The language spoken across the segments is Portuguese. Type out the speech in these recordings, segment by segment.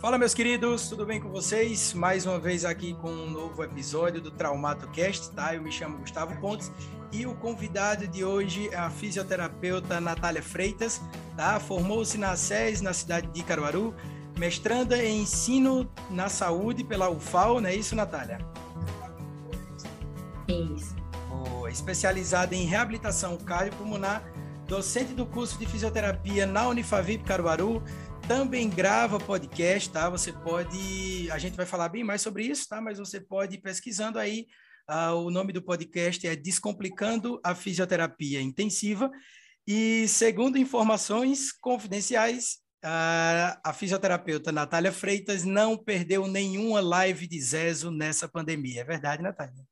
Fala, meus queridos, tudo bem com vocês? Mais uma vez aqui com um novo episódio do TraumatoCast, tá? Eu me chamo Gustavo Pontes e o convidado de hoje é a fisioterapeuta Natália Freitas, tá? Formou-se na SES, na cidade de Caruaru, mestranda em ensino na saúde pela UFAL, não é isso, Natália? Isso. Oh, especializada em reabilitação cardiopulmonar, docente do curso de fisioterapia na Unifavip Caruaru, também grava podcast, tá? Você pode, a gente vai falar bem mais sobre isso, tá? Mas você pode ir pesquisando aí. Uh, o nome do podcast é Descomplicando a Fisioterapia Intensiva. E segundo informações confidenciais, uh, a fisioterapeuta Natália Freitas não perdeu nenhuma live de Zezo nessa pandemia. É verdade, Natália?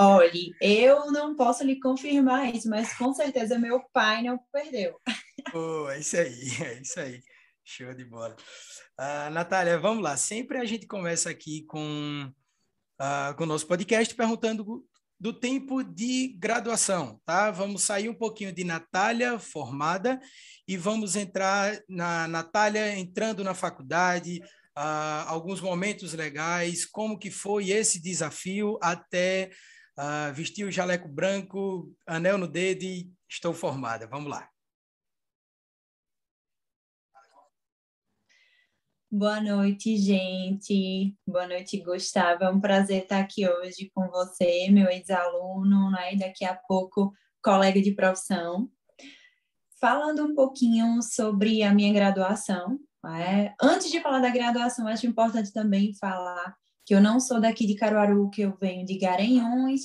Olhe, eu não posso lhe confirmar isso, mas com certeza meu pai não perdeu. Oh, é isso aí, é isso aí. Show de bola. Uh, Natália, vamos lá. Sempre a gente começa aqui com, uh, com o nosso podcast perguntando do tempo de graduação, tá? Vamos sair um pouquinho de Natália formada e vamos entrar na Natália entrando na faculdade, uh, alguns momentos legais, como que foi esse desafio até uh, vestir o jaleco branco, anel no dedo e estou formada. Vamos lá. Boa noite, gente. Boa noite, Gustavo. É um prazer estar aqui hoje com você, meu ex-aluno, né? e daqui a pouco colega de profissão. Falando um pouquinho sobre a minha graduação. Né? Antes de falar da graduação, acho importante também falar que eu não sou daqui de Caruaru, que eu venho de Garanhuns.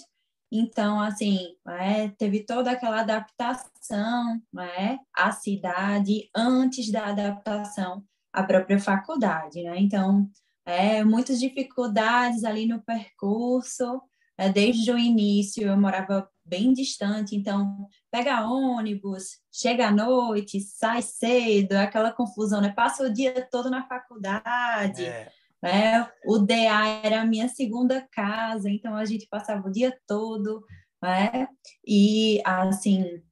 Então, assim, né? teve toda aquela adaptação né? à cidade antes da adaptação a própria faculdade, né? Então, é, muitas dificuldades ali no percurso, é, desde o início eu morava bem distante, então pega ônibus, chega à noite, sai cedo, aquela confusão, né? Passa o dia todo na faculdade, é. Né? O DA era a minha segunda casa, então a gente passava o dia todo, né? E assim,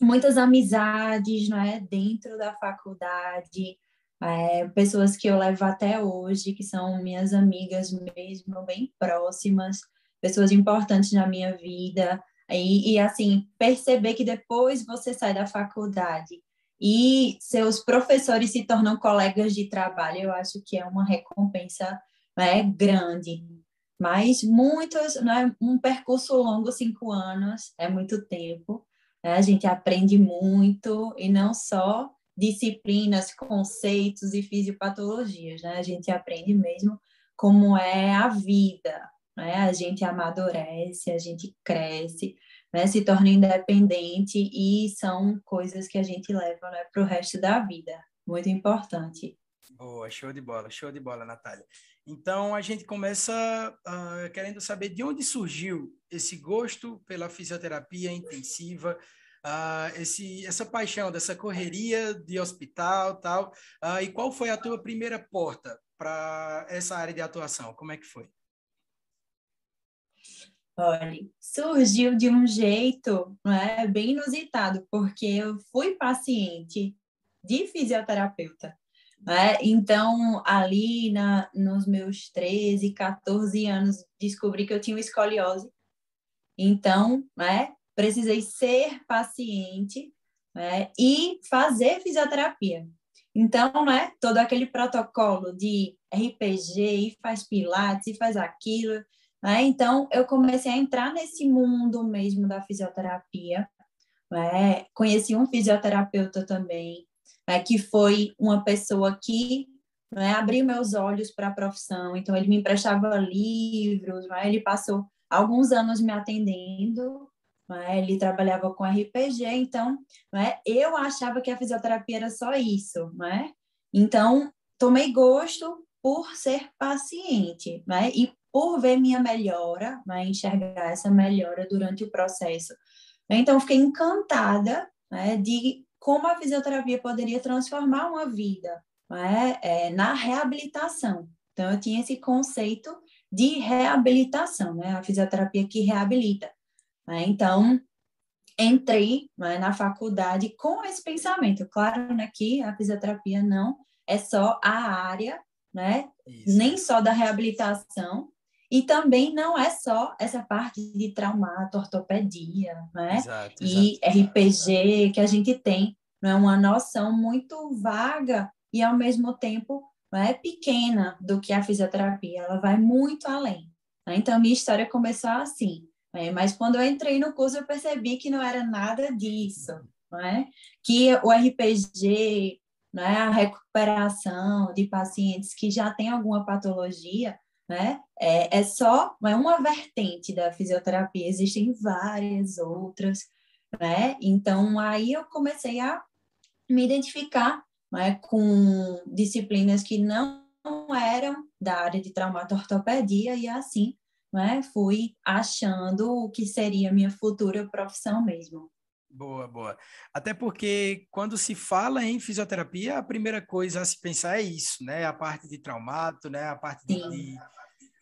muitas amizades, né? Dentro da faculdade, é, pessoas que eu levo até hoje, que são minhas amigas mesmo, bem próximas, pessoas importantes na minha vida, e, e assim, perceber que depois você sai da faculdade e seus professores se tornam colegas de trabalho, eu acho que é uma recompensa né, grande. Mas muitos, né, um percurso longo, cinco anos, é muito tempo. Né? A gente aprende muito, e não só disciplinas, conceitos e fisiopatologias, né? A gente aprende mesmo como é a vida, né? A gente amadurece, a gente cresce, né? Se torna independente e são coisas que a gente leva né, para o resto da vida. Muito importante. Boa, show de bola, show de bola, Natália. Então, a gente começa uh, querendo saber de onde surgiu esse gosto pela fisioterapia intensiva, uh, esse, essa paixão dessa correria de hospital tal, uh, e qual foi a tua primeira porta para essa área de atuação? Como é que foi? Olha, surgiu de um jeito né, bem inusitado, porque eu fui paciente de fisioterapeuta. Né? Então, ali na, nos meus 13, 14 anos, descobri que eu tinha escoliose. Então, né, precisei ser paciente né, e fazer fisioterapia. Então, né, todo aquele protocolo de RPG, e faz pilates, e faz aquilo. Né? Então, eu comecei a entrar nesse mundo mesmo da fisioterapia. Né? Conheci um fisioterapeuta também, né, que foi uma pessoa que né, abriu meus olhos para a profissão. Então, ele me emprestava livros, né? ele passou alguns anos me atendendo é? ele trabalhava com RPG, então eu achava que a fisioterapia era só isso, então tomei gosto por ser paciente é? e por ver minha melhora, é? enxergar essa melhora durante o processo. Então fiquei encantada é? de como a fisioterapia poderia transformar uma vida é? na reabilitação. Então eu tinha esse conceito de reabilitação, né? a fisioterapia que reabilita. Né? Então, entrei né, na faculdade com esse pensamento. Claro né, que a fisioterapia não é só a área, né? Isso. Nem só da reabilitação, e também não é só essa parte de traumato, ortopedia, né? Exato, e RPG que a gente tem, não é uma noção muito vaga e ao mesmo tempo não é pequena do que a fisioterapia, ela vai muito além. Né? Então minha história começou assim, né? mas quando eu entrei no curso eu percebi que não era nada disso, não é? Que o RPG, né, a recuperação de pacientes que já têm alguma patologia, né? É, é só é uma vertente da fisioterapia, existem várias outras, né? Então aí eu comecei a me identificar né, com disciplinas que não eram da área de traumatortopedia e assim né, fui achando o que seria minha futura profissão mesmo. Boa, boa. Até porque quando se fala em fisioterapia, a primeira coisa a se pensar é isso, né? A parte de traumato, né? A parte de, de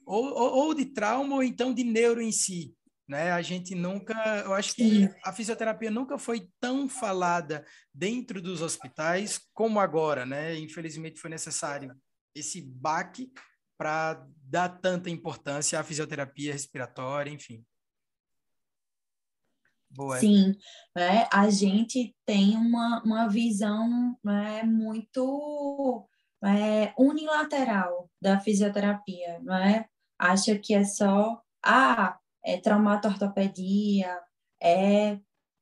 ou, ou, ou, de trauma ou então de neuro em si, né? A gente nunca, eu acho que a fisioterapia nunca foi tão falada dentro dos hospitais como agora, né? Infelizmente foi necessário esse baque para dar tanta importância à fisioterapia respiratória, enfim. Boa. Sim, né? a gente tem uma, uma visão né, muito é, unilateral da fisioterapia, não é? Acha que é só ah, é traumatortopedia, é,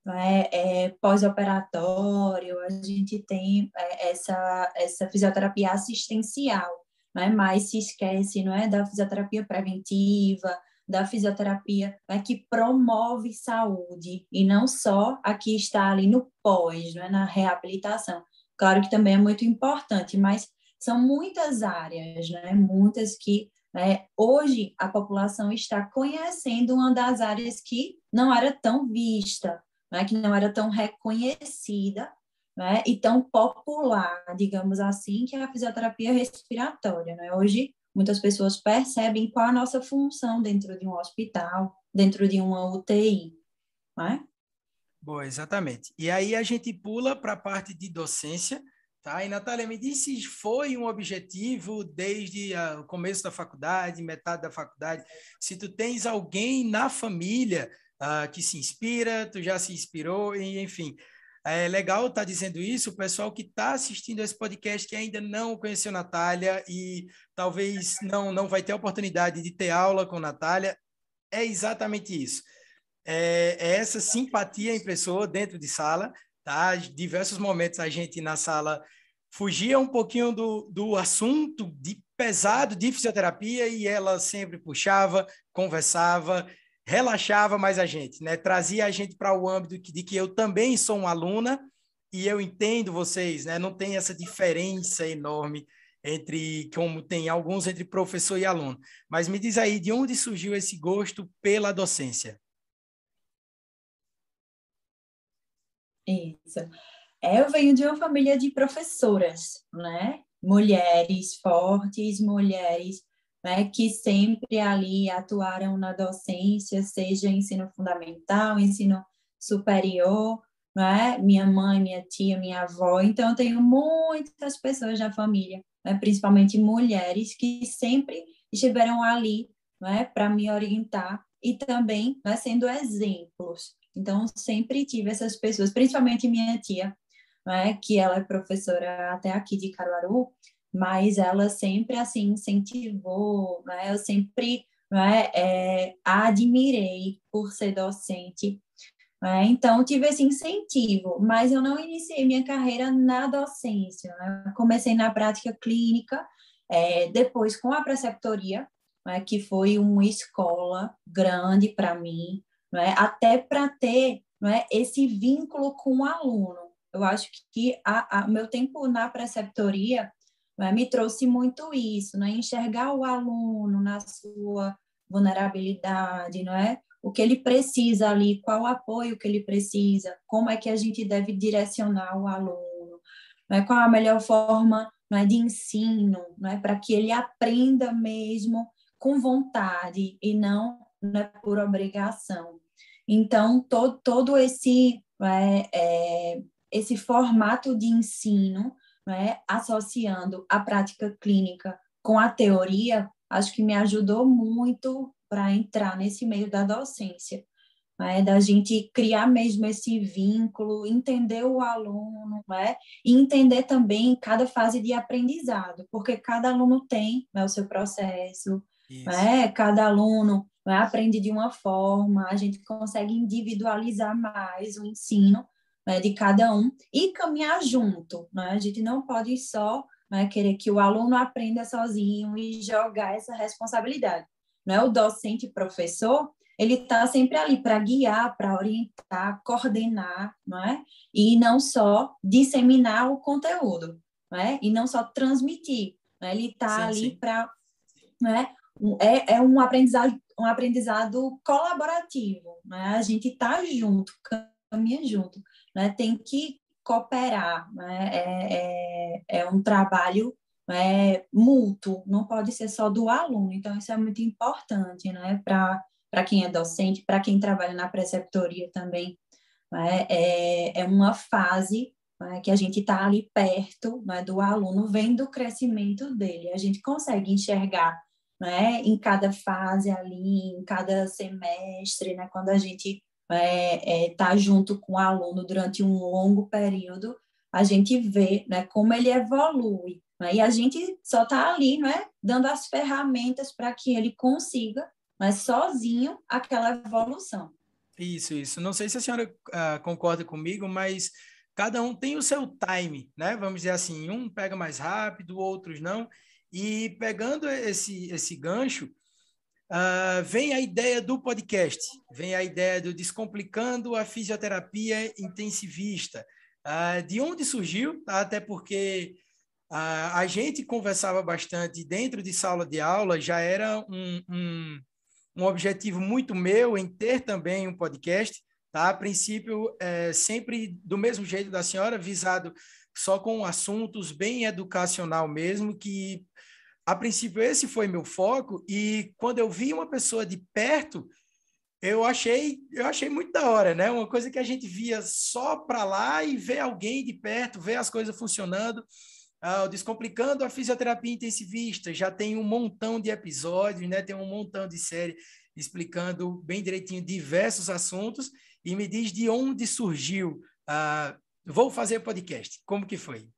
é, é pós-operatório, a gente tem é, essa, essa fisioterapia assistencial, né? mas se esquece não é, da fisioterapia preventiva, da fisioterapia né, que promove saúde e não só a que está ali no pós, não é, na reabilitação. Claro que também é muito importante, mas são muitas áreas, né, muitas que né, hoje a população está conhecendo uma das áreas que não era tão vista, né, que não era tão reconhecida né, e tão popular, digamos assim, que é a fisioterapia respiratória. Né? Hoje muitas pessoas percebem qual a nossa função dentro de um hospital, dentro de uma UTI, não é? Boa, exatamente. E aí a gente pula para a parte de docência, tá? E Natália, me disse se foi um objetivo desde o começo da faculdade, metade da faculdade, se tu tens alguém na família uh, que se inspira, tu já se inspirou, e enfim, é legal estar tá dizendo isso, o pessoal que está assistindo esse podcast que ainda não conheceu Natália e talvez não, não vai ter a oportunidade de ter aula com Natália, é exatamente isso. É, é essa simpatia em pessoa dentro de sala, tá? Diversos momentos a gente na sala fugia um pouquinho do, do assunto de pesado de fisioterapia e ela sempre puxava, conversava, relaxava mais a gente, né? Trazia a gente para o âmbito de que eu também sou uma aluna e eu entendo vocês, né? Não tem essa diferença enorme entre como tem alguns entre professor e aluno. Mas me diz aí, de onde surgiu esse gosto pela docência? Isso. Eu venho de uma família de professoras, né? Mulheres fortes, mulheres né, que sempre ali atuaram na docência, seja ensino fundamental, ensino superior, né? minha mãe, minha tia, minha avó. Então, eu tenho muitas pessoas na família, né, principalmente mulheres, que sempre estiveram ali né, para me orientar e também né, sendo exemplos. Então, sempre tive essas pessoas, principalmente minha tia, né, que ela é professora até aqui de Caruaru, mas ela sempre assim incentivou, né? Eu sempre né, é, a admirei por ser docente. Né? Então, tive esse incentivo, mas eu não iniciei minha carreira na docência. Né? Comecei na prática clínica, é, depois com a preceptoria, né, que foi uma escola grande para mim, né, até para ter né, esse vínculo com o aluno. Eu acho que a, meu tempo na preceptoria né, me trouxe muito isso, né? enxergar o aluno na sua vulnerabilidade, não é? O que ele precisa ali, qual apoio que ele precisa, como é que a gente deve direcionar o aluno, não é? qual a melhor forma não é, de ensino, não é? para que ele aprenda mesmo com vontade e não, não é por obrigação. Então, todo, todo esse, é, é, esse formato de ensino né, associando a prática clínica com a teoria, acho que me ajudou muito para entrar nesse meio da docência, né, da gente criar mesmo esse vínculo, entender o aluno, né, e entender também cada fase de aprendizado, porque cada aluno tem né, o seu processo, né, cada aluno né, aprende de uma forma, a gente consegue individualizar mais o ensino né, de cada um e caminhar junto. Né? A gente não pode só né, querer que o aluno aprenda sozinho e jogar essa responsabilidade. Né? O docente professor, ele está sempre ali para guiar, para orientar, coordenar, não é? E não só disseminar o conteúdo, não é? E não só transmitir, né? Ele está ali para, né? É, é um aprendizado, um aprendizado colaborativo, né? A gente está junto, caminha junto, né? Tem que cooperar, né? É, é, é um trabalho é, mútuo, não pode ser só do aluno. Então, isso é muito importante, né? Para quem é docente, para quem trabalha na preceptoria também. Né? É, é uma fase né, que a gente está ali perto né, do aluno, vendo o crescimento dele. A gente consegue enxergar né, em cada fase ali, em cada semestre, né, quando a gente está é, é, tá junto com o aluno durante um longo período, a gente vê né, como ele evolui. Né? E a gente só está ali né, dando as ferramentas para que ele consiga, mas sozinho, aquela evolução. Isso, isso. Não sei se a senhora uh, concorda comigo, mas cada um tem o seu time, né? Vamos dizer assim, um pega mais rápido, outros não. E pegando esse, esse gancho, Uh, vem a ideia do podcast, vem a ideia do Descomplicando a Fisioterapia Intensivista. Uh, de onde surgiu? Tá? Até porque uh, a gente conversava bastante dentro de sala de aula, já era um, um, um objetivo muito meu em ter também um podcast. Tá? A princípio, é, sempre do mesmo jeito da senhora, visado só com assuntos bem educacional mesmo, que a princípio esse foi meu foco e quando eu vi uma pessoa de perto, eu achei, eu achei muito da hora, né? Uma coisa que a gente via só para lá e ver alguém de perto, ver as coisas funcionando. Ah, Descomplicando a fisioterapia intensivista, já tem um montão de episódios, né? Tem um montão de série explicando bem direitinho diversos assuntos e me diz de onde surgiu. Ah, vou fazer podcast. Como que foi?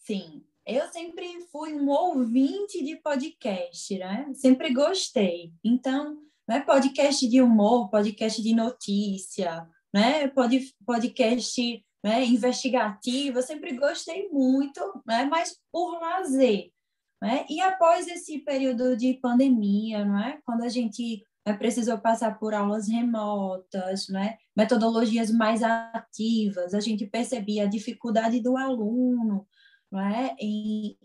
Sim, eu sempre fui um ouvinte de podcast, né? Sempre gostei. Então, né, podcast de humor, podcast de notícia, né? Pod, podcast né, investigativo, eu sempre gostei muito, né? Mas por lazer. Né? E após esse período de pandemia, não é? quando a gente né, precisou passar por aulas remotas, né? metodologias mais ativas, a gente percebia a dificuldade do aluno, é?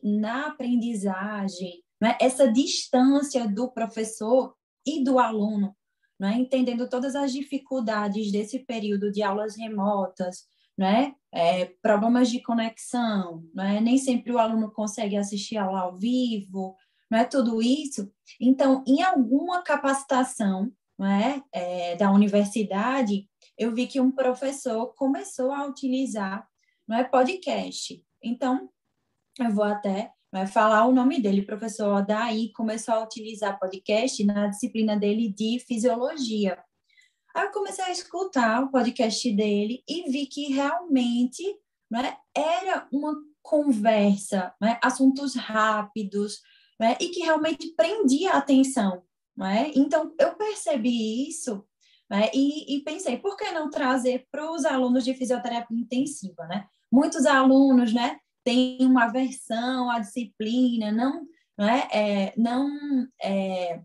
Na aprendizagem, é? essa distância do professor e do aluno, é? entendendo todas as dificuldades desse período de aulas remotas? É, problemas de conexão, nem sempre o aluno consegue assistir aula ao vivo, não é tudo isso. Então, em alguma capacitação é da universidade, eu vi que um professor começou a utilizar não é, podcast. Então, eu vou até né, falar o nome dele, professor Daí começou a utilizar podcast na disciplina dele de fisiologia. Aí eu comecei a escutar o podcast dele e vi que realmente né, era uma conversa, né, assuntos rápidos, né, e que realmente prendia a atenção. Né? Então, eu percebi isso né, e, e pensei, por que não trazer para os alunos de fisioterapia intensiva? Né? Muitos alunos né, tem uma aversão à disciplina, não, não, é, é não é,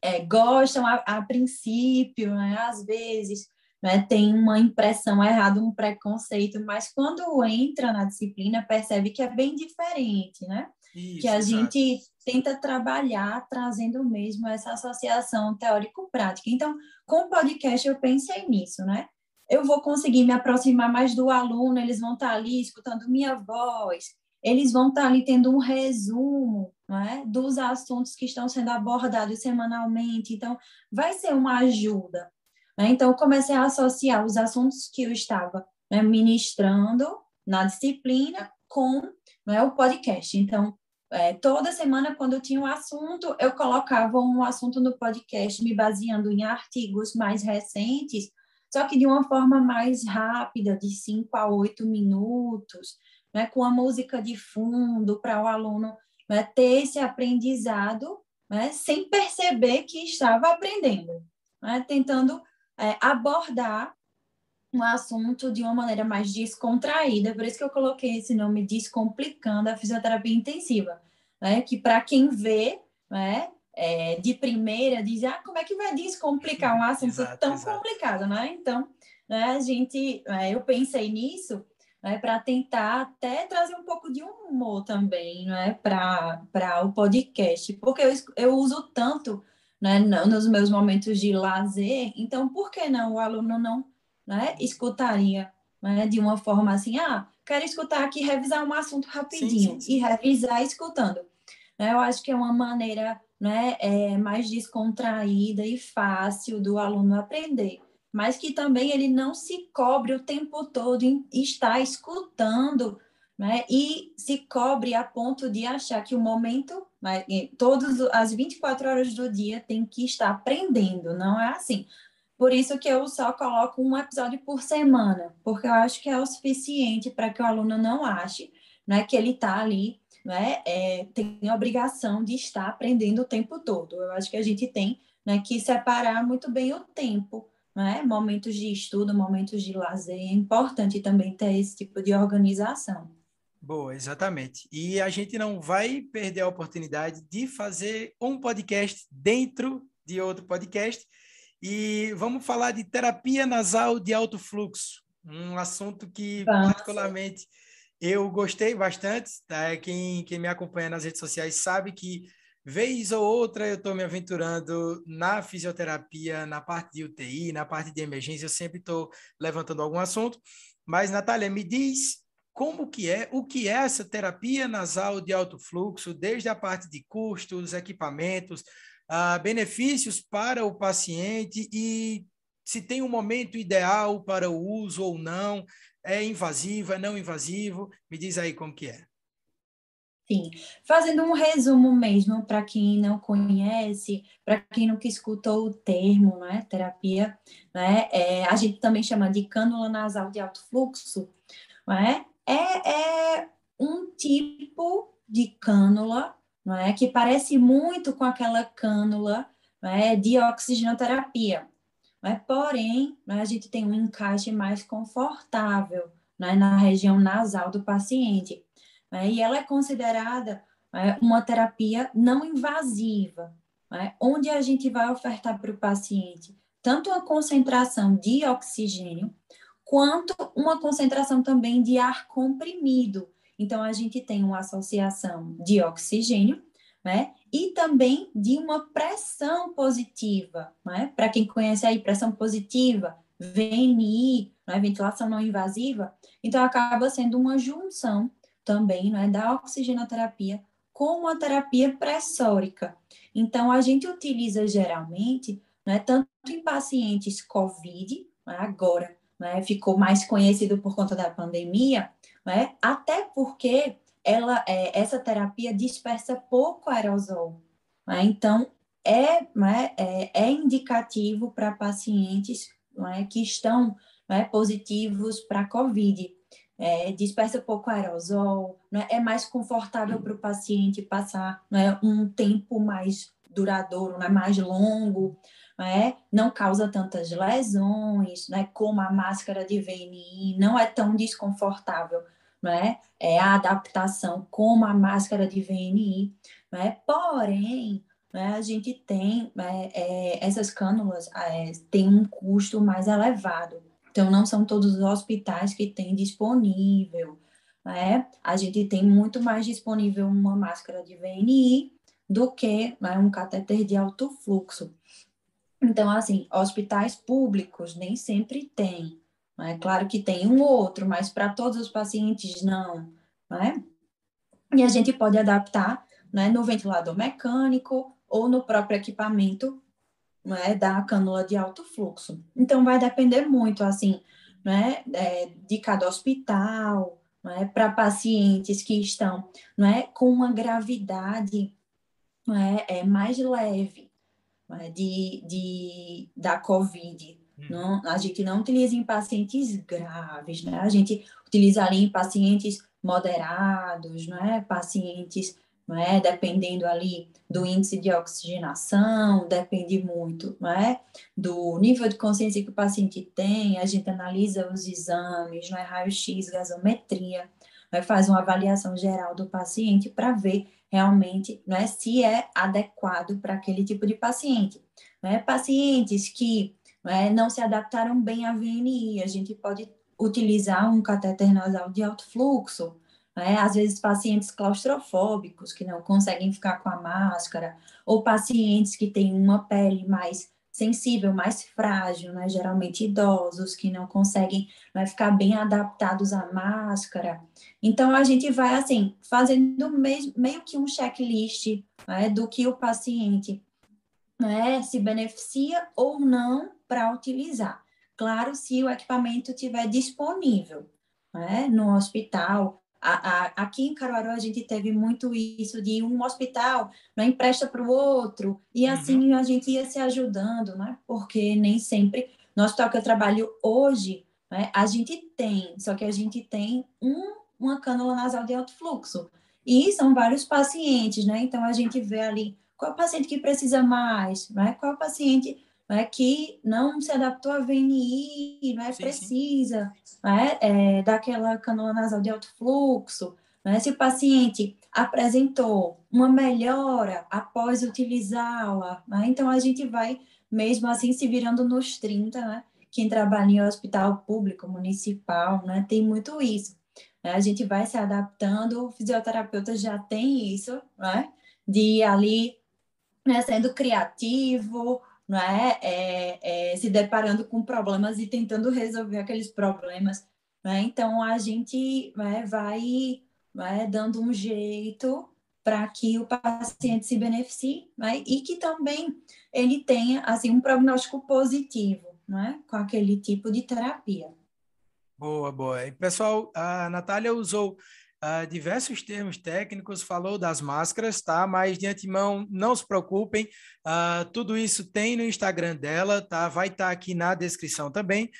é, gostam a, a princípio, né? às vezes né? tem uma impressão errada, um preconceito, mas quando entra na disciplina percebe que é bem diferente, né? Isso, que a exato. gente tenta trabalhar trazendo mesmo essa associação teórico-prática. Então, com o podcast eu pensei nisso, né? Eu vou conseguir me aproximar mais do aluno, eles vão estar ali escutando minha voz, eles vão estar ali tendo um resumo é, dos assuntos que estão sendo abordados semanalmente. Então, vai ser uma ajuda. Né? Então, comecei a associar os assuntos que eu estava né, ministrando na disciplina com é, o podcast. Então, é, toda semana, quando eu tinha um assunto, eu colocava um assunto no podcast, me baseando em artigos mais recentes, só que de uma forma mais rápida, de 5 a 8 minutos, né, com a música de fundo, para o aluno né, ter esse aprendizado né, sem perceber que estava aprendendo, né, tentando é, abordar um assunto de uma maneira mais descontraída, por isso que eu coloquei esse nome Descomplicando a Fisioterapia Intensiva, né? que para quem vê né, é, de primeira diz, ah, como é que vai descomplicar um assunto exato, tão exato. complicado, né? Então, né, a gente, é, eu pensei nisso né, para tentar até trazer um pouco de humor também né, para o podcast, porque eu, eu uso tanto né, nos meus momentos de lazer, então por que não o aluno não né, escutaria né, de uma forma assim, ah, quero escutar aqui, revisar um assunto rapidinho, sim, sim, sim. e revisar escutando. Né, eu acho que é uma maneira né, é, mais descontraída e fácil do aluno aprender, mas que também ele não se cobre o tempo todo em estar escutando né, e se cobre a ponto de achar que o momento, né, todas as 24 horas do dia tem que estar aprendendo, não é assim. Por isso que eu só coloco um episódio por semana, porque eu acho que é o suficiente para que o aluno não ache né, que ele está ali, né, é, tem a obrigação de estar aprendendo o tempo todo. Eu acho que a gente tem né, que separar muito bem o tempo, né, momentos de estudo, momentos de lazer. É importante também ter esse tipo de organização. Boa, exatamente. E a gente não vai perder a oportunidade de fazer um podcast dentro de outro podcast e vamos falar de terapia nasal de alto fluxo, um assunto que Nossa. particularmente eu gostei bastante. Tá? Quem, quem me acompanha nas redes sociais sabe que vez ou outra eu estou me aventurando na fisioterapia, na parte de UTI, na parte de emergência, eu sempre estou levantando algum assunto. Mas, Natália, me diz como que é, o que é essa terapia nasal de alto fluxo, desde a parte de custos, equipamentos, ah, benefícios para o paciente e se tem um momento ideal para o uso ou não, é invasivo, é não invasivo? Me diz aí como que é. Sim, fazendo um resumo mesmo para quem não conhece, para quem nunca escutou o termo, né, terapia, né, é, a gente também chama de cânula nasal de alto fluxo, né, é, é um tipo de cânula não é? que parece muito com aquela cânula não é? de oxigenoterapia. Não é? Porém, não é? a gente tem um encaixe mais confortável não é? na região nasal do paciente. Não é? E ela é considerada não é? uma terapia não invasiva, não é? onde a gente vai ofertar para o paciente tanto uma concentração de oxigênio, quanto uma concentração também de ar comprimido, então, a gente tem uma associação de oxigênio, né? E também de uma pressão positiva, né? Para quem conhece aí, pressão positiva, VNI, né? ventilação não invasiva, então acaba sendo uma junção também, né? Da oxigenoterapia com uma terapia pressórica. Então, a gente utiliza geralmente, né? Tanto em pacientes COVID, né? agora, né? Ficou mais conhecido por conta da pandemia, né? Até porque ela, é, essa terapia dispersa pouco aerosol, né? Então é, né, é, é indicativo para pacientes né, que estão né, positivos para COVID. É, dispersa pouco aerosol, né, é mais confortável para o paciente passar né, um tempo mais duradouro, né, mais longo, né, não causa tantas lesões, né, como a máscara de VNI, não é tão desconfortável né? É a adaptação como a máscara de VNI, né? Porém, né, a gente tem né, é, essas cânulas é, têm um custo mais elevado. Então, não são todos os hospitais que têm disponível. Né? A gente tem muito mais disponível uma máscara de VNI do que né, um catéter de alto fluxo. Então, assim, hospitais públicos nem sempre têm. É claro que tem um ou outro, mas para todos os pacientes não. Né? E a gente pode adaptar né, no ventilador mecânico ou no próprio equipamento né, da cânula de alto fluxo. Então, vai depender muito, assim, né, é, de cada hospital, não é, para pacientes que estão não é, com uma gravidade não é, mais leve não é, de, de, da COVID. Hum. Não, a gente não utiliza em pacientes graves, né? a gente utiliza ali em pacientes moderados, não é? pacientes não é? Dependendo ali do índice de oxigenação, depende muito, não é? Do nível de consciência que o paciente tem, a gente analisa os exames, não é? Raio-X, gasometria, é? faz uma avaliação geral do paciente para ver realmente, não é? Se é adequado para aquele tipo de paciente, não é? Pacientes que não, é? não se adaptaram bem à VNI, a gente pode utilizar um catéter nasal de alto fluxo, né? Às vezes, pacientes claustrofóbicos que não conseguem ficar com a máscara, ou pacientes que têm uma pele mais sensível, mais frágil, né? geralmente idosos que não conseguem né, ficar bem adaptados à máscara. Então, a gente vai, assim, fazendo meio, meio que um checklist né, do que o paciente né, se beneficia ou não para utilizar. Claro, se o equipamento estiver disponível né, no hospital, a, a, aqui em Caruaru a gente teve muito isso de um hospital né, empresta para o outro e uhum. assim a gente ia se ajudando, né? Porque nem sempre no hospital que eu trabalho hoje né, a gente tem, só que a gente tem um, uma cânula nasal de alto fluxo e são vários pacientes, né? Então a gente vê ali qual é o paciente que precisa mais, né? Qual é o paciente né, que não se adaptou à VNI, né, sim, precisa sim. Né, é, daquela canula nasal de alto fluxo. Né, se o paciente apresentou uma melhora após utilizá-la, né, então a gente vai mesmo assim se virando nos 30, né? Quem trabalha em hospital público, municipal, né, tem muito isso. Né, a gente vai se adaptando, o fisioterapeuta já tem isso, né? De ali né, sendo criativo, não é? é, é se deparando com problemas e tentando resolver aqueles problemas. Né? Então, a gente né, vai, vai dando um jeito para que o paciente se beneficie né? e que também ele tenha assim, um prognóstico positivo né? com aquele tipo de terapia. Boa, boa. E, pessoal, a Natália usou uh, diversos termos técnicos, falou das máscaras, tá? Mas de antemão, não se preocupem, uh, tudo isso tem no Instagram dela, tá? Vai estar tá aqui na descrição também.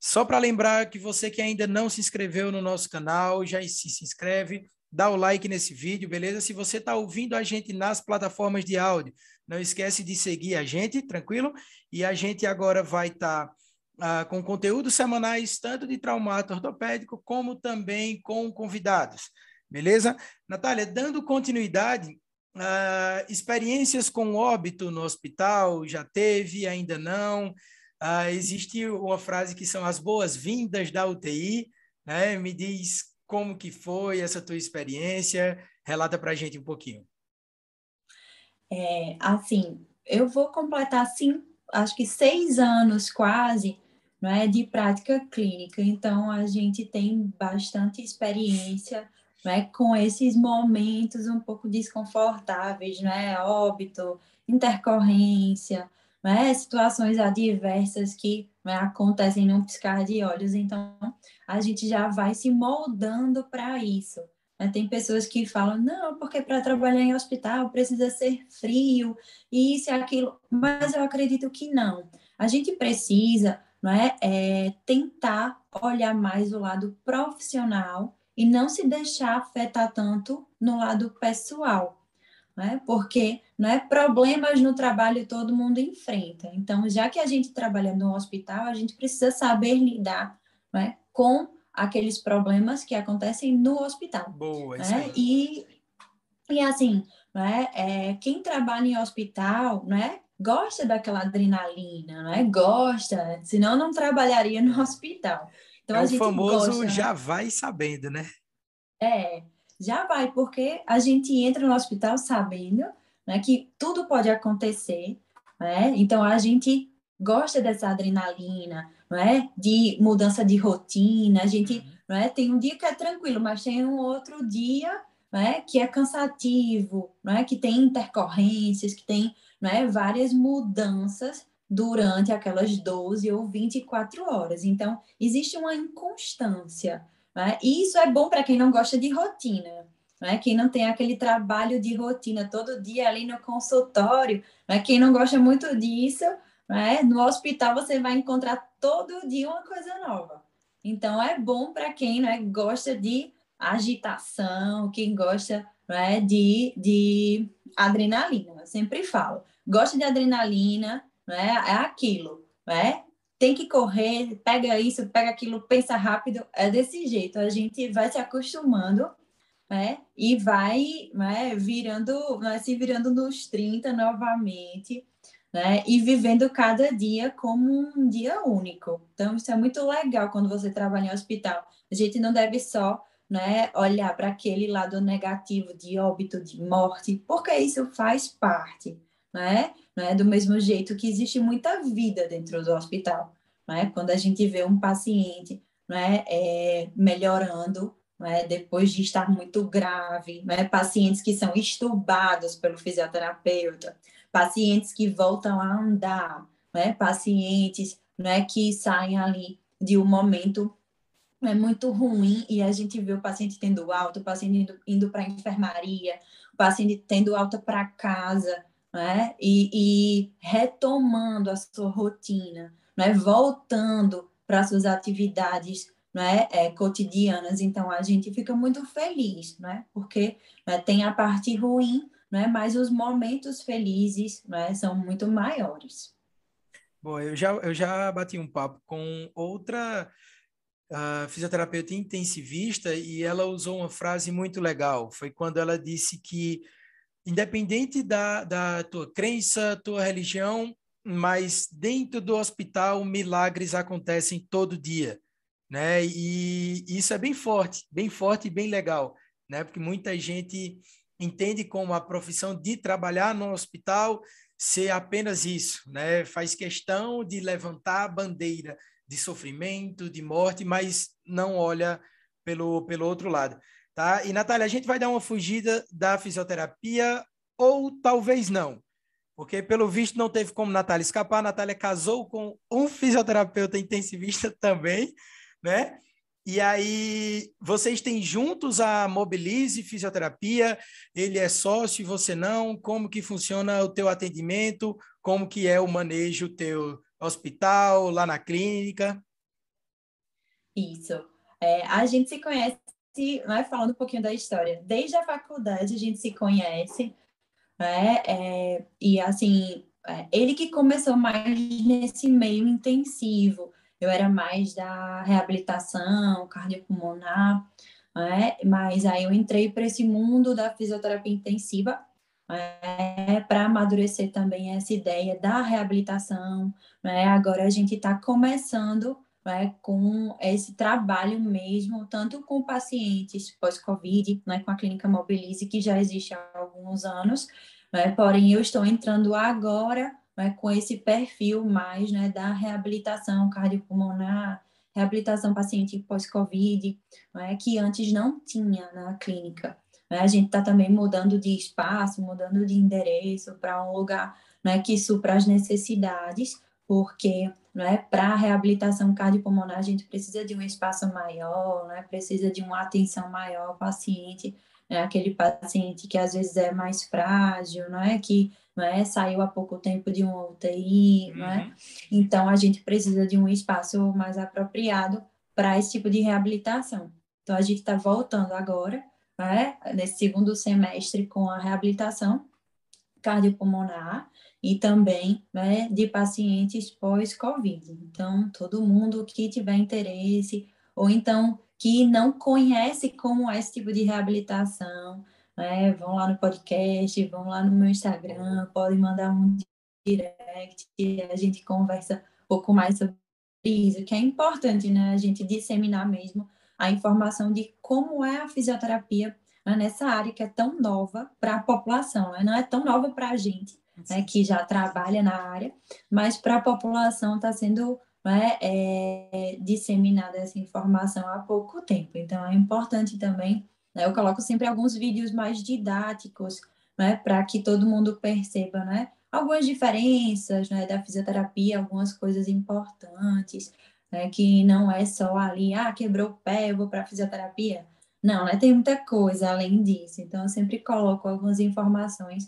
Só para lembrar que você que ainda não se inscreveu no nosso canal, já se, se inscreve, dá o like nesse vídeo, beleza? Se você está ouvindo a gente nas plataformas de áudio, não esquece de seguir a gente, tranquilo? E a gente agora vai estar tá ah, com conteúdos semanais, tanto de traumato ortopédico, como também com convidados. Beleza? Natália, dando continuidade, ah, experiências com óbito no hospital, já teve, ainda não? Ah, existe uma frase que são as boas-vindas da UTI, né? Me diz como que foi essa tua experiência, relata para a gente um pouquinho. É, assim, eu vou completar, sim, acho que seis anos quase não é, de prática clínica. Então, a gente tem bastante experiência não é, com esses momentos um pouco desconfortáveis, não é, óbito, intercorrência, não é, situações adversas que é, acontecem num piscar de olhos. Então, a gente já vai se moldando para isso. Né? Tem pessoas que falam, não, porque para trabalhar em hospital precisa ser frio, isso e aquilo, mas eu acredito que não. A gente precisa não é? é tentar olhar mais o lado profissional e não se deixar afetar tanto no lado pessoal, né? Porque, não é, problemas no trabalho todo mundo enfrenta. Então, já que a gente trabalha no hospital, a gente precisa saber lidar, não é, com aqueles problemas que acontecem no hospital. Boa, né? E e assim, não é, é quem trabalha em hospital, não é? Gosta daquela adrenalina, não é? Gosta, senão não trabalharia no hospital. Então, é a o famoso gosta, já vai sabendo, né? É, já vai, porque a gente entra no hospital sabendo né, que tudo pode acontecer, né? Então, a gente gosta dessa adrenalina, não é? De mudança de rotina, a gente, uhum. não é? Tem um dia que é tranquilo, mas tem um outro dia, não é? Que é cansativo, não é? Que tem intercorrências, que tem né, várias mudanças durante aquelas 12 ou 24 horas. Então, existe uma inconstância Né? E isso é bom para quem não gosta de rotina. Né? Quem não tem aquele trabalho de rotina todo dia ali no consultório, né? quem não gosta muito disso, né? no hospital você vai encontrar todo dia uma coisa nova. Então é bom para quem né, gosta de agitação, quem gosta né, de, de adrenalina. Eu sempre falo, gosta de adrenalina, né, é aquilo, né? Tem que correr, pega isso, pega aquilo, pensa rápido, é desse jeito. A gente vai se acostumando né? E vai né, virando, vai se virando nos 30 novamente, né? E vivendo cada dia como um dia único. Então, isso é muito legal quando você trabalha em hospital. A gente não deve só né, olhar para aquele lado negativo de óbito, de morte, porque isso faz parte, né? né? Do mesmo jeito que existe muita vida dentro do hospital, né? Quando a gente vê um paciente né, é, melhorando, né, depois de estar muito grave, né, pacientes que são estubados pelo fisioterapeuta, pacientes que voltam a andar, né, pacientes né, que saem ali de um momento é muito ruim e a gente vê o paciente tendo alta, o paciente indo, indo para a enfermaria, o paciente tendo alta para casa, né? E, e, retomando a sua rotina, né? voltando para suas atividades né, é, cotidianas. Então, a gente fica muito feliz, né, porque né, tem a parte ruim, né, mas os momentos felizes né, são muito maiores. Bom, eu já, eu já bati um papo com outra uh, fisioterapeuta intensivista e ela usou uma frase muito legal. Foi quando ela disse que, independente da, da tua crença, tua religião, mas dentro do hospital, milagres acontecem todo dia né? E isso é bem forte, bem forte e bem legal, né? Porque muita gente entende como a profissão de trabalhar no hospital ser apenas isso, né? Faz questão de levantar a bandeira de sofrimento, de morte, mas não olha pelo, pelo outro lado, tá? E Natália, a gente vai dar uma fugida da fisioterapia ou talvez não, porque pelo visto não teve como Natália escapar. A Natália casou com um fisioterapeuta intensivista também, né? E aí, vocês têm juntos a Mobilize Fisioterapia, ele é sócio e você não, como que funciona o teu atendimento, como que é o manejo teu hospital, lá na clínica? Isso. É, a gente se conhece, né, falando um pouquinho da história, desde a faculdade a gente se conhece, né, é, e assim, é, ele que começou mais nesse meio intensivo, eu era mais da reabilitação cardiopulmonar, né? mas aí eu entrei para esse mundo da fisioterapia intensiva né? para amadurecer também essa ideia da reabilitação. Né? Agora a gente está começando né, com esse trabalho mesmo, tanto com pacientes pós-Covid, né, com a clínica Mobilize, que já existe há alguns anos, né, porém eu estou entrando agora né, com esse perfil mais né, da reabilitação cardiopulmonar, reabilitação paciente pós-Covid, né, que antes não tinha na clínica. Né? A gente está também mudando de espaço, mudando de endereço para um lugar né, que supra as necessidades, porque né, para a reabilitação cardiopulmonar a gente precisa de um espaço maior, né, precisa de uma atenção maior ao paciente, né, aquele paciente que às vezes é mais frágil, não é que é? Saiu há pouco tempo de um UTI, uhum. é? Então a gente precisa de um espaço mais apropriado para esse tipo de reabilitação. Então a gente está voltando agora, né? Nesse segundo semestre com a reabilitação cardiopulmonar e também né, de pacientes pós-Covid. Então, todo mundo que tiver interesse, ou então que não conhece como é esse tipo de reabilitação, né? Vão lá no podcast, vão lá no meu Instagram, podem mandar um direct a gente conversa um pouco mais sobre isso, que é importante, né? A gente disseminar mesmo a informação de como é a fisioterapia né? nessa área que é tão nova para a população, né? não é tão nova para a gente, né? que já trabalha na área, mas para a população está sendo né? é, disseminada essa informação há pouco tempo. Então, é importante também né? Eu coloco sempre alguns vídeos mais didáticos, né, para que todo mundo perceba, né, algumas diferenças, né, da fisioterapia, algumas coisas importantes, né, que não é só ali, ah, quebrou o pé, eu vou para fisioterapia. Não, né, tem muita coisa além disso. Então, eu sempre coloco algumas informações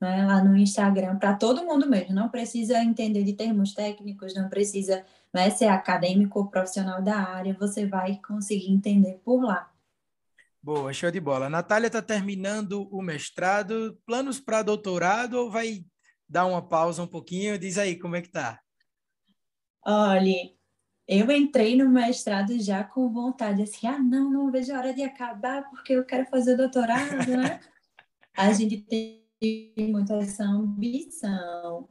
né, lá no Instagram para todo mundo mesmo. Não precisa entender de termos técnicos, não precisa né, ser acadêmico ou profissional da área, você vai conseguir entender por lá. Boa, show de bola. A Natália está terminando o mestrado, planos para doutorado ou vai dar uma pausa um pouquinho? Diz aí, como é que tá? Olha, eu entrei no mestrado já com vontade, assim, ah, não, não vejo a hora de acabar porque eu quero fazer doutorado, né? a gente tem muita essa ambição.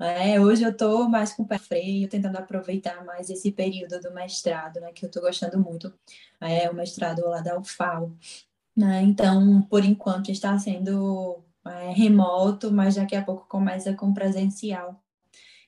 É, hoje eu estou mais com o pé freio, tentando aproveitar mais esse período do mestrado, né, que eu estou gostando muito, é o mestrado lá da UFAL. Né? Então, por enquanto, está sendo é, remoto, mas daqui a pouco começa com presencial.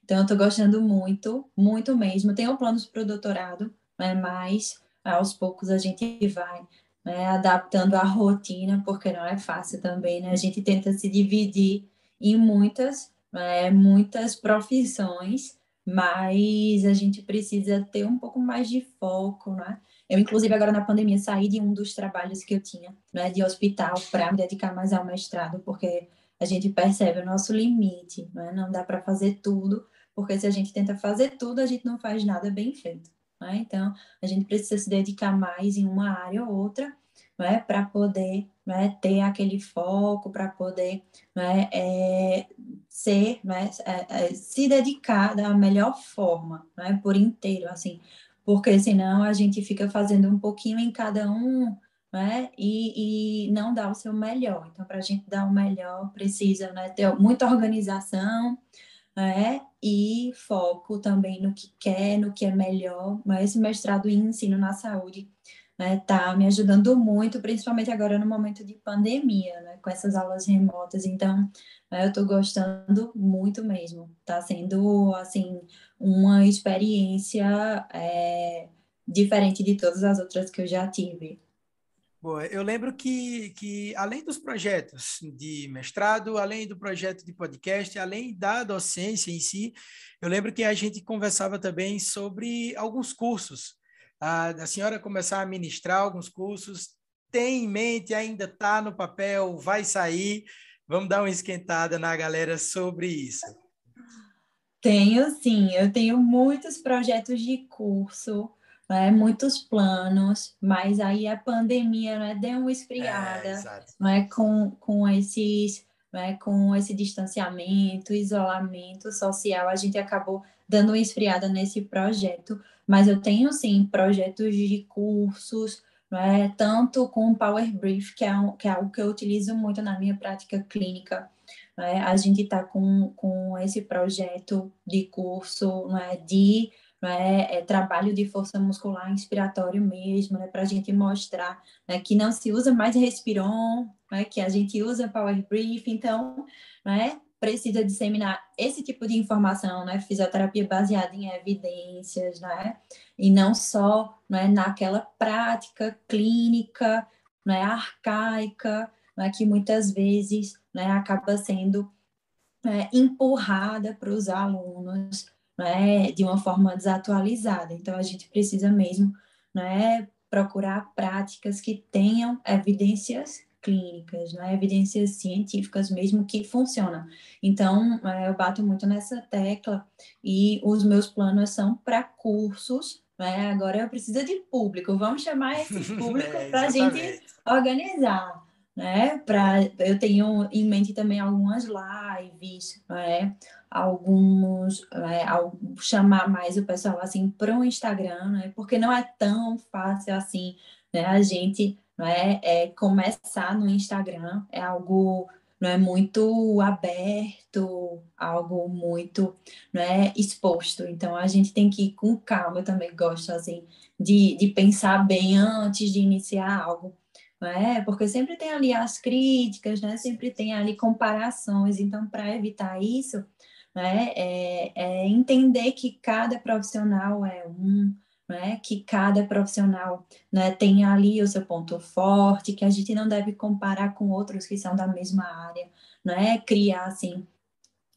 Então, eu estou gostando muito, muito mesmo. Tenho planos para o doutorado, né, mas aos poucos a gente vai né, adaptando a rotina, porque não é fácil também, né? A gente tenta se dividir em muitas é, muitas profissões, mas a gente precisa ter um pouco mais de foco, né? Eu, inclusive, agora na pandemia, saí de um dos trabalhos que eu tinha, né, de hospital, para me dedicar mais ao mestrado, porque a gente percebe o nosso limite, né? não dá para fazer tudo, porque se a gente tenta fazer tudo, a gente não faz nada bem feito. Né? Então, a gente precisa se dedicar mais em uma área ou outra, né, para poder né, ter aquele foco, para poder né, é, ser, né, é, é, se dedicar da melhor forma, né, por inteiro, assim, porque senão a gente fica fazendo um pouquinho em cada um, né, e, e não dá o seu melhor. Então, para a gente dar o melhor, precisa né, ter muita organização, né, e foco também no que quer, no que é melhor. Mas esse mestrado em ensino na saúde né, tá me ajudando muito, principalmente agora no momento de pandemia, né, com essas aulas remotas. Então, né, eu estou gostando muito mesmo. Está sendo, assim, uma experiência é, diferente de todas as outras que eu já tive. Boa, eu lembro que, que, além dos projetos de mestrado, além do projeto de podcast, além da docência em si, eu lembro que a gente conversava também sobre alguns cursos a, a senhora começar a ministrar alguns cursos, tem em mente, ainda está no papel, vai sair? Vamos dar uma esquentada na galera sobre isso. Tenho sim, eu tenho muitos projetos de curso, né, muitos planos, mas aí a pandemia né, deu uma esfriada é, né, com, com, esses, né, com esse distanciamento, isolamento social, a gente acabou dando uma esfriada nesse projeto, mas eu tenho sim projetos de cursos, é? tanto com o Power Brief, que é, um, que é algo que eu utilizo muito na minha prática clínica. É? A gente está com, com esse projeto de curso é? de é, é, trabalho de força muscular inspiratório mesmo, né, para a gente mostrar né, que não se usa mais Respiron, né, que a gente usa Power Brief, então, né, precisa disseminar esse tipo de informação, né? Fisioterapia baseada em evidências, né? E não só né, naquela prática clínica, né, arcaica, né, que muitas vezes né, acaba sendo né, empurrada para os alunos né, de uma forma desatualizada. Então, a gente precisa mesmo né, procurar práticas que tenham evidências clínicas, né? evidências científicas mesmo que funcionam. Então, é, eu bato muito nessa tecla e os meus planos são para cursos. Né? Agora eu preciso de público, vamos chamar esse público é, para a gente organizar. Né? Pra, eu tenho em mente também algumas lives, né? alguns é, chamar mais o pessoal assim para o Instagram, né? porque não é tão fácil assim né? a gente não é? é começar no Instagram é algo não é muito aberto, algo muito não é exposto. Então a gente tem que ir com calma. Eu também gosto assim de, de pensar bem antes de iniciar algo, não é? Porque sempre tem ali as críticas, né? Sempre tem ali comparações. Então para evitar isso, né? É, é entender que cada profissional é um né, que cada profissional né, tem ali o seu ponto forte, que a gente não deve comparar com outros que são da mesma área, né, criar assim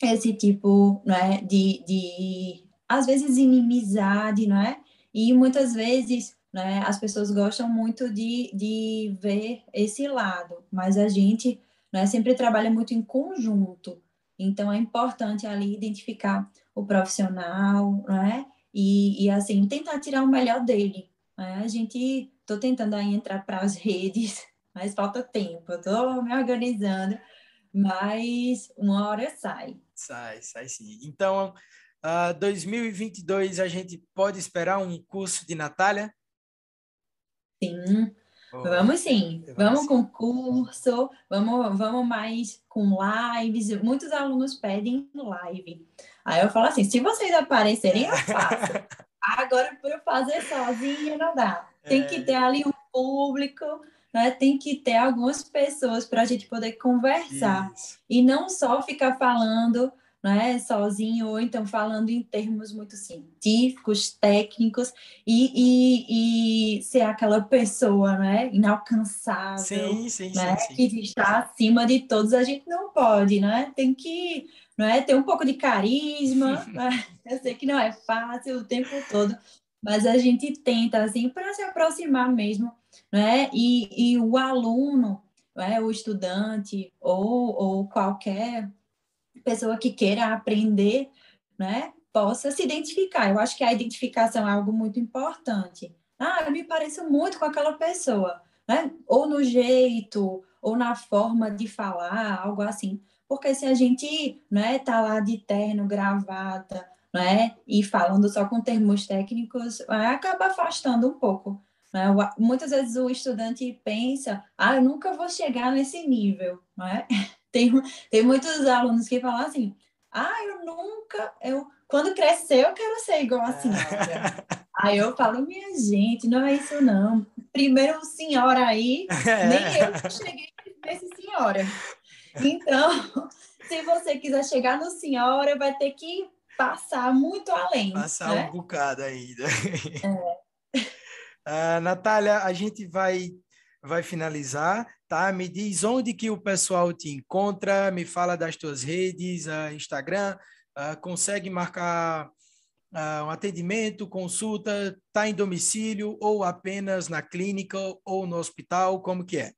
esse tipo né, de, de às vezes, inimizade, não é? E muitas vezes né, as pessoas gostam muito de, de ver esse lado, mas a gente né, sempre trabalha muito em conjunto. Então, é importante ali identificar o profissional, né? E, e assim, tentar tirar o melhor dele. Né? A gente, estou tentando aí entrar para as redes, mas falta tempo, estou me organizando, mas uma hora sai. Sai, sai sim. Então, uh, ah, 2022 a gente pode esperar um curso de Natália? Sim, Vamos sim, vamos com curso, vamos, vamos mais com lives. Muitos alunos pedem live. Aí eu falo assim: se vocês aparecerem, eu faço. Agora, para eu fazer sozinha, não dá. Tem que é. ter ali um público, né? tem que ter algumas pessoas para a gente poder conversar. Isso. E não só ficar falando né, sozinho, ou então falando em termos muito científicos, técnicos, e, e, e ser aquela pessoa né, inalcançável, sim, sim, né, sim, que está acima de todos, a gente não pode, né? Tem que né, ter um pouco de carisma, né? eu sei que não é fácil o tempo todo, mas a gente tenta, assim, para se aproximar mesmo, né? E, e o aluno, né, o estudante, ou, ou qualquer pessoa que queira aprender, né, possa se identificar. Eu acho que a identificação é algo muito importante. Ah, eu me pareço muito com aquela pessoa, né? Ou no jeito, ou na forma de falar, algo assim. Porque se a gente, né, tá lá de terno, gravata, né, e falando só com termos técnicos, acaba afastando um pouco. Né? Muitas vezes o estudante pensa, ah, eu nunca vou chegar nesse nível, não é? Tem, tem muitos alunos que falam assim: ah, eu nunca, eu, quando crescer, eu quero ser igual a senhora. aí eu falo, minha gente, não é isso não. Primeiro senhora aí, é. nem eu cheguei nesse senhora. Então, se você quiser chegar no senhora, vai ter que passar muito além. Passar né? um bocado ainda. É. Uh, Natália, a gente vai, vai finalizar tá? Me diz onde que o pessoal te encontra, me fala das tuas redes, uh, Instagram, uh, consegue marcar uh, um atendimento, consulta, tá em domicílio ou apenas na clínica ou no hospital, como que é?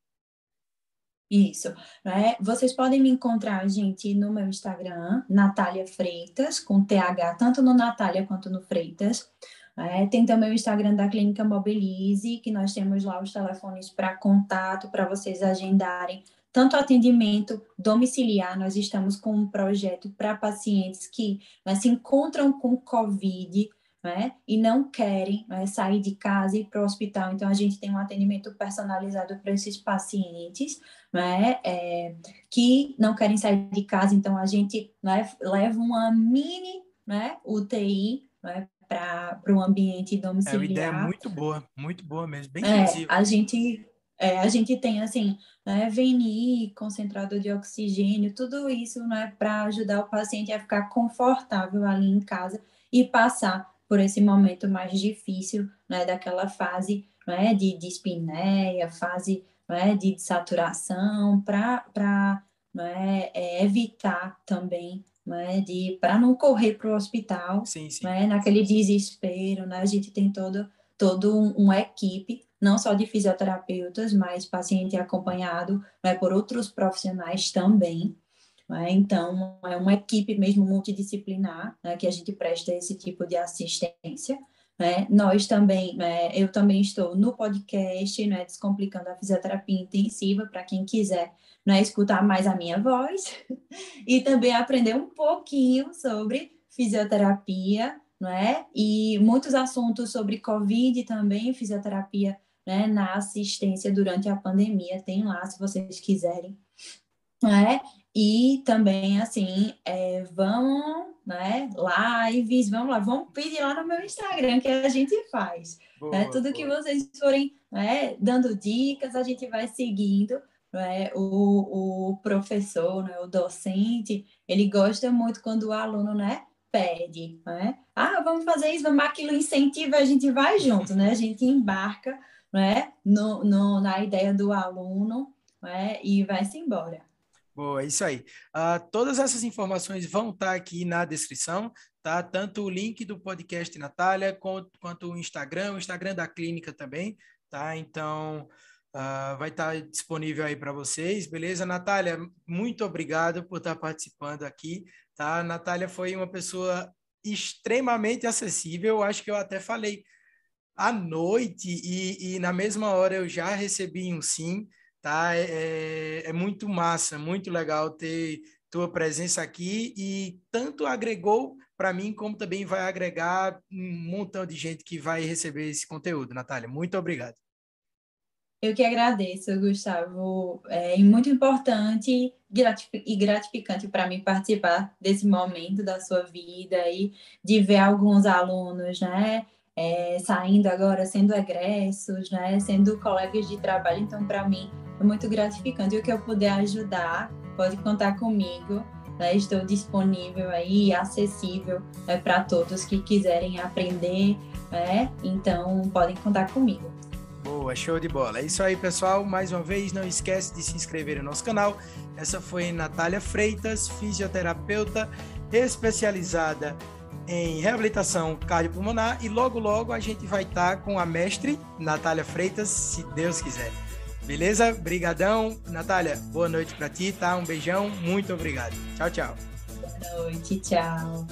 Isso, né? Vocês podem me encontrar, gente, no meu Instagram, Natália Freitas, com TH, tanto no Natália quanto no Freitas. É, tem também o Instagram da Clínica Mobilize, que nós temos lá os telefones para contato, para vocês agendarem tanto atendimento domiciliar, nós estamos com um projeto para pacientes que né, se encontram com Covid né, e não querem né, sair de casa e ir para o hospital. Então, a gente tem um atendimento personalizado para esses pacientes né, é, que não querem sair de casa. Então, a gente né, leva uma mini né, UTI né, para o ambiente domiciliar. É uma ideia muito boa, muito boa mesmo, bem é, A gente, é, a gente tem, assim, né, VNI, concentrador de oxigênio, tudo isso né, para ajudar o paciente a ficar confortável ali em casa e passar por esse momento mais difícil, né, daquela fase né, de dispneia, fase né, de saturação, para né, é, evitar também né, de para não correr para o hospital, sim, sim. Né, naquele desespero, né, a gente tem todo todo um, uma equipe, não só de fisioterapeutas, mas paciente acompanhado né, por outros profissionais também. Né, então, é uma equipe mesmo multidisciplinar né, que a gente presta esse tipo de assistência. Né? Nós também, né, eu também estou no podcast, né, Descomplicando a Fisioterapia Intensiva, para quem quiser né, escutar mais a minha voz e também aprender um pouquinho sobre fisioterapia, né? E muitos assuntos sobre Covid também, fisioterapia, né, na assistência durante a pandemia, tem lá se vocês quiserem, né? E também, assim, é, vão, né, lives, vamos lá, vamos pedir lá no meu Instagram que a gente faz. Né? Boa, né? Tudo boa. que vocês forem né, dando dicas, a gente vai seguindo é? o, o professor, né, o docente, ele gosta muito quando o aluno né, pede, né? ah, vamos fazer isso, vamos aquilo incentiva, a gente vai junto, né? a gente embarca né, no, no, na ideia do aluno né, e vai-se embora. Boa, é isso aí. Uh, todas essas informações vão estar tá aqui na descrição, tá? Tanto o link do podcast Natália, quanto, quanto o Instagram, o Instagram da clínica também, tá? Então, uh, vai estar tá disponível aí para vocês, beleza? Natália, muito obrigado por estar tá participando aqui, tá? Natália foi uma pessoa extremamente acessível, acho que eu até falei à noite e, e na mesma hora eu já recebi um sim, tá? É, é, é muito massa, muito legal ter tua presença aqui e tanto agregou para mim como também vai agregar um montão de gente que vai receber esse conteúdo. Natália, muito obrigado. Eu que agradeço, Gustavo. É muito importante e gratificante para mim participar desse momento da sua vida e de ver alguns alunos, né, é, saindo agora, sendo egressos, né, sendo colegas de trabalho. Então, para mim, é muito gratificante. E o que eu puder ajudar, pode contar comigo. Né? Estou disponível aí, acessível né, para todos que quiserem aprender. Né? Então, podem contar comigo. Boa, show de bola. É isso aí, pessoal. Mais uma vez, não esquece de se inscrever no nosso canal. Essa foi Natália Freitas, fisioterapeuta especializada em reabilitação cardiopulmonar e logo logo a gente vai estar com a mestre Natália Freitas, se Deus quiser. Beleza? Brigadão. Natália, boa noite para ti, tá? Um beijão, muito obrigado. Tchau, tchau. Boa noite, tchau.